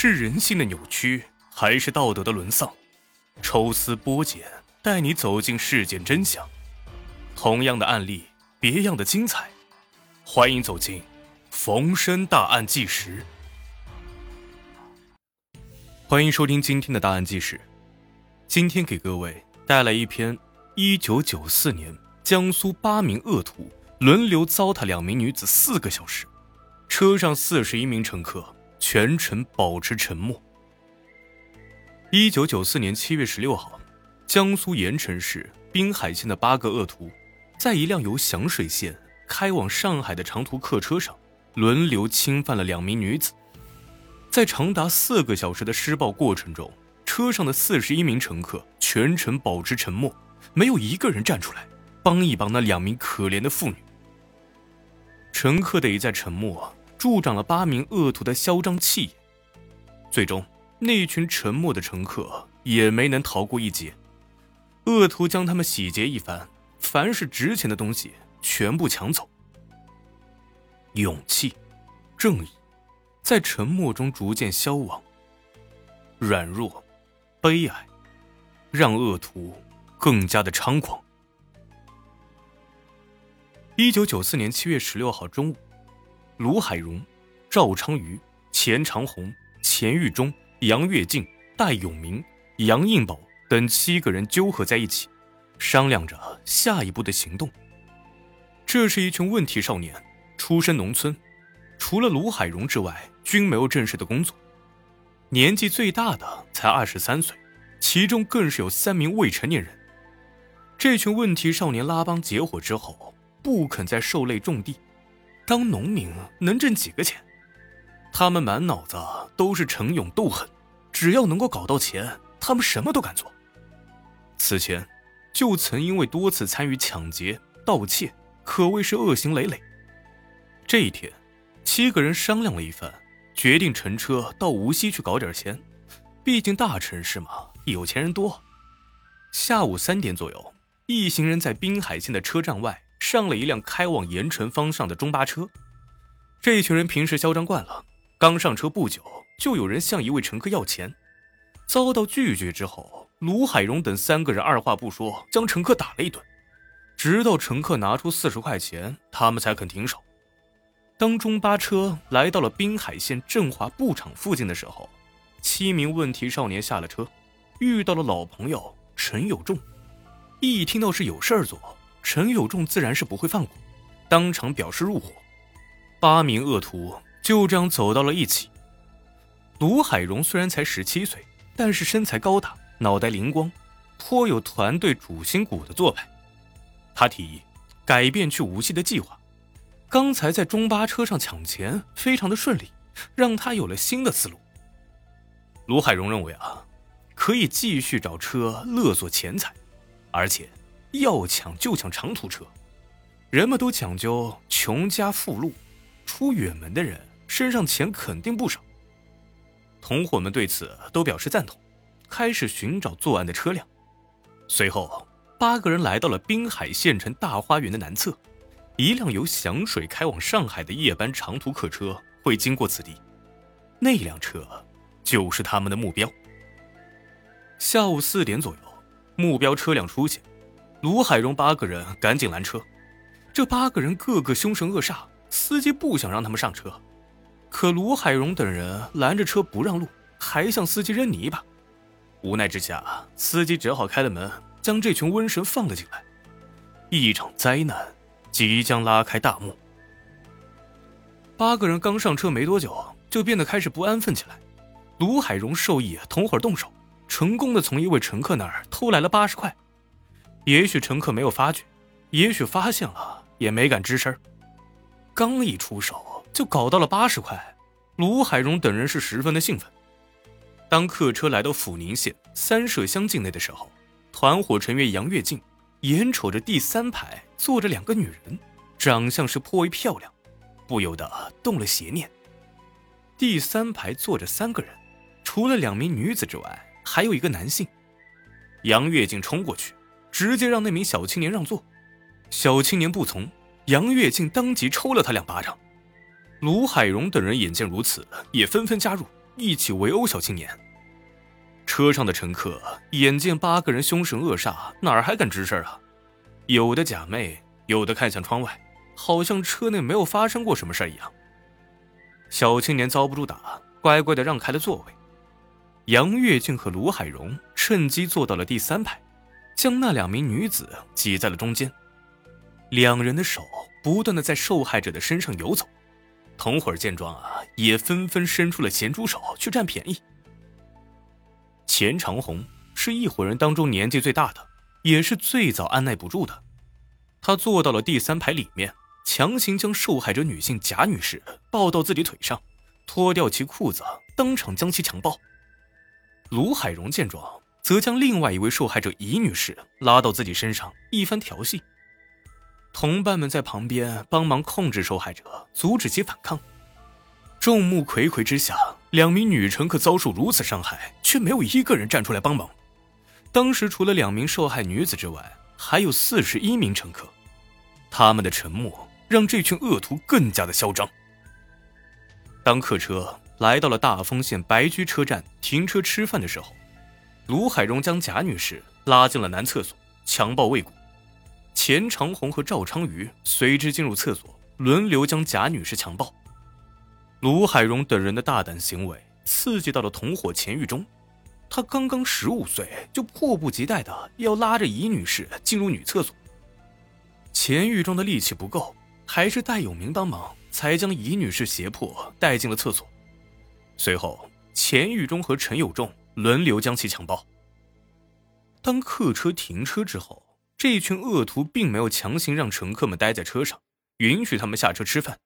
是人性的扭曲，还是道德的沦丧？抽丝剥茧，带你走进事件真相。同样的案例，别样的精彩。欢迎走进《逢申大案纪实》。欢迎收听今天的大案纪实。今天给各位带来一篇：一九九四年，江苏八名恶徒轮流糟蹋两名女子四个小时，车上四十一名乘客。全程保持沉默。一九九四年七月十六号，江苏盐城市滨海县的八个恶徒，在一辆由响水县开往上海的长途客车上，轮流侵犯了两名女子。在长达四个小时的施暴过程中，车上的四十一名乘客全程保持沉默，没有一个人站出来帮一帮那两名可怜的妇女。乘客的一再沉默。助长了八名恶徒的嚣张气焰，最终那群沉默的乘客也没能逃过一劫。恶徒将他们洗劫一番，凡是值钱的东西全部抢走。勇气、正义，在沉默中逐渐消亡。软弱、悲哀，让恶徒更加的猖狂。一九九四年七月十六号中午。卢海荣、赵昌瑜、钱长红、钱玉忠、杨跃进、戴永明、杨应宝等七个人纠合在一起，商量着下一步的行动。这是一群问题少年，出身农村，除了卢海荣之外，均没有正式的工作。年纪最大的才二十三岁，其中更是有三名未成年人。这群问题少年拉帮结伙之后，不肯再受累种地。当农民能挣几个钱？他们满脑子都是逞勇斗狠，只要能够搞到钱，他们什么都敢做。此前就曾因为多次参与抢劫、盗窃，可谓是恶行累累。这一天，七个人商量了一番，决定乘车到无锡去搞点钱。毕竟大城市嘛，有钱人多。下午三点左右，一行人在滨海县的车站外。上了一辆开往盐城方向的中巴车，这一群人平时嚣张惯了，刚上车不久，就有人向一位乘客要钱，遭到拒绝之后，卢海荣等三个人二话不说将乘客打了一顿，直到乘客拿出四十块钱，他们才肯停手。当中巴车来到了滨海县振华布厂附近的时候，七名问题少年下了车，遇到了老朋友陈有仲，一听到是有事儿做。陈有仲自然是不会放过，当场表示入伙。八名恶徒就这样走到了一起。卢海荣虽然才十七岁，但是身材高大，脑袋灵光，颇有团队主心骨的做派。他提议改变去无锡的计划。刚才在中巴车上抢钱非常的顺利，让他有了新的思路。卢海荣认为啊，可以继续找车勒索钱财，而且。要抢就抢长途车，人们都讲究穷家富路，出远门的人身上钱肯定不少。同伙们对此都表示赞同，开始寻找作案的车辆。随后，八个人来到了滨海县城大花园的南侧，一辆由响水开往上海的夜班长途客车会经过此地，那辆车就是他们的目标。下午四点左右，目标车辆出现。卢海荣八个人赶紧拦车，这八个人个个凶神恶煞，司机不想让他们上车，可卢海荣等人拦着车不让路，还向司机扔泥巴。无奈之下，司机只好开了门，将这群瘟神放了进来。一场灾难即将拉开大幕。八个人刚上车没多久，就变得开始不安分起来。卢海荣授意同伙动手，成功的从一位乘客那儿偷来了八十块。也许乘客没有发觉，也许发现了也没敢吱声。刚一出手就搞到了八十块，卢海荣等人是十分的兴奋。当客车来到阜宁县三社乡境内的时候，团伙成员杨跃进眼瞅着第三排坐着两个女人，长相是颇为漂亮，不由得动了邪念。第三排坐着三个人，除了两名女子之外，还有一个男性。杨跃进冲过去。直接让那名小青年让座，小青年不从，杨跃进当即抽了他两巴掌。卢海荣等人眼见如此，也纷纷加入，一起围殴小青年。车上的乘客眼见八个人凶神恶煞，哪儿还敢吱声啊？有的假寐，有的看向窗外，好像车内没有发生过什么事一样。小青年遭不住打，乖乖的让开了座位。杨月静和卢海荣趁机坐到了第三排，将那两名女子挤在了中间。两人的手不断的在受害者的身上游走，同伙见状啊，也纷纷伸出了咸猪手去占便宜。钱长红是一伙人当中年纪最大的，也是最早按耐不住的。他坐到了第三排里面，强行将受害者女性贾女士抱到自己腿上，脱掉其裤子，当场将其强暴。卢海荣见状，则将另外一位受害者尹女士拉到自己身上，一番调戏。同伴们在旁边帮忙控制受害者，阻止其反抗。众目睽睽之下。两名女乘客遭受如此伤害，却没有一个人站出来帮忙。当时除了两名受害女子之外，还有四十一名乘客。他们的沉默让这群恶徒更加的嚣张。当客车来到了大丰县白驹车站停车吃饭的时候，卢海荣将贾女士拉进了男厕所，强暴未果。钱长红和赵昌瑜随之进入厕所，轮流将贾女士强暴。卢海荣等人的大胆行为刺激到了同伙钱玉忠，他刚刚十五岁，就迫不及待的要拉着尹女士进入女厕所。钱玉忠的力气不够，还是戴永明帮忙，才将尹女士胁迫带进了厕所。随后，钱玉忠和陈友仲轮流将其强暴。当客车停车之后，这群恶徒并没有强行让乘客们待在车上，允许他们下车吃饭。